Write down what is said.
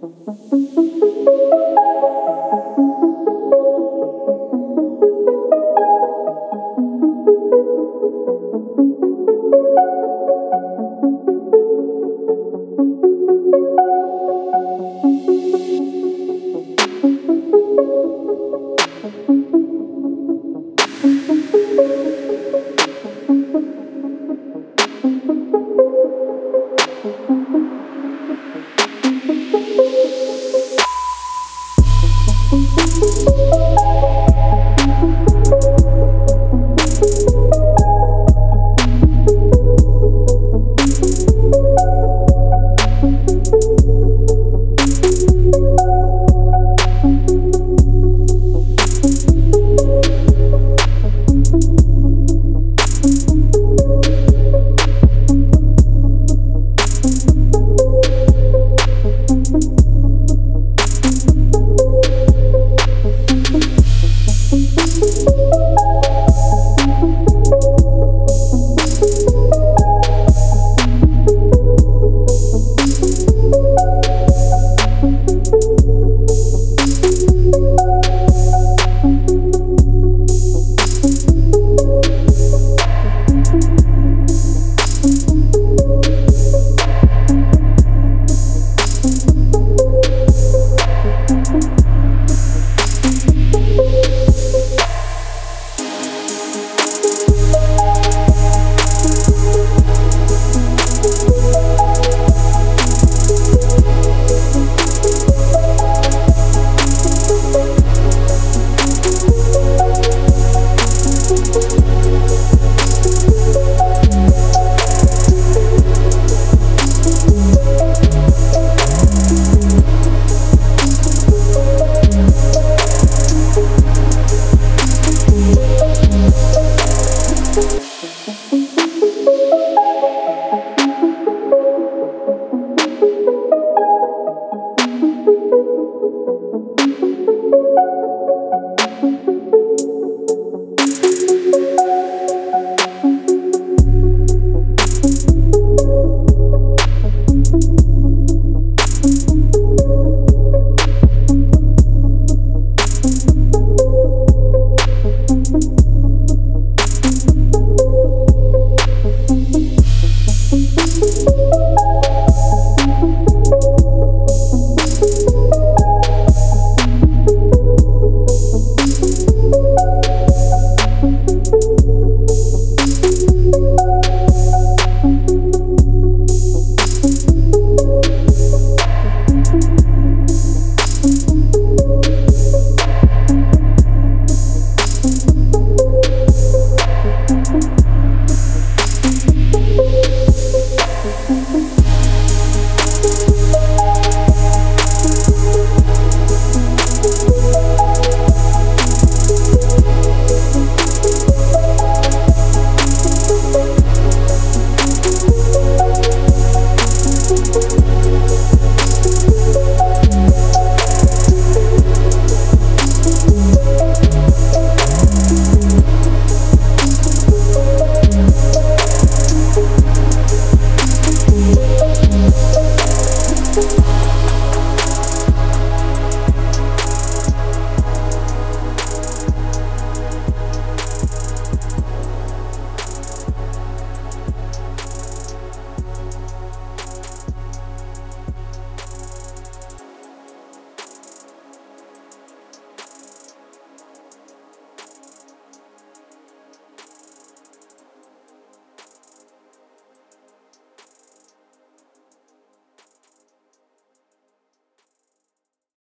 Thank thank you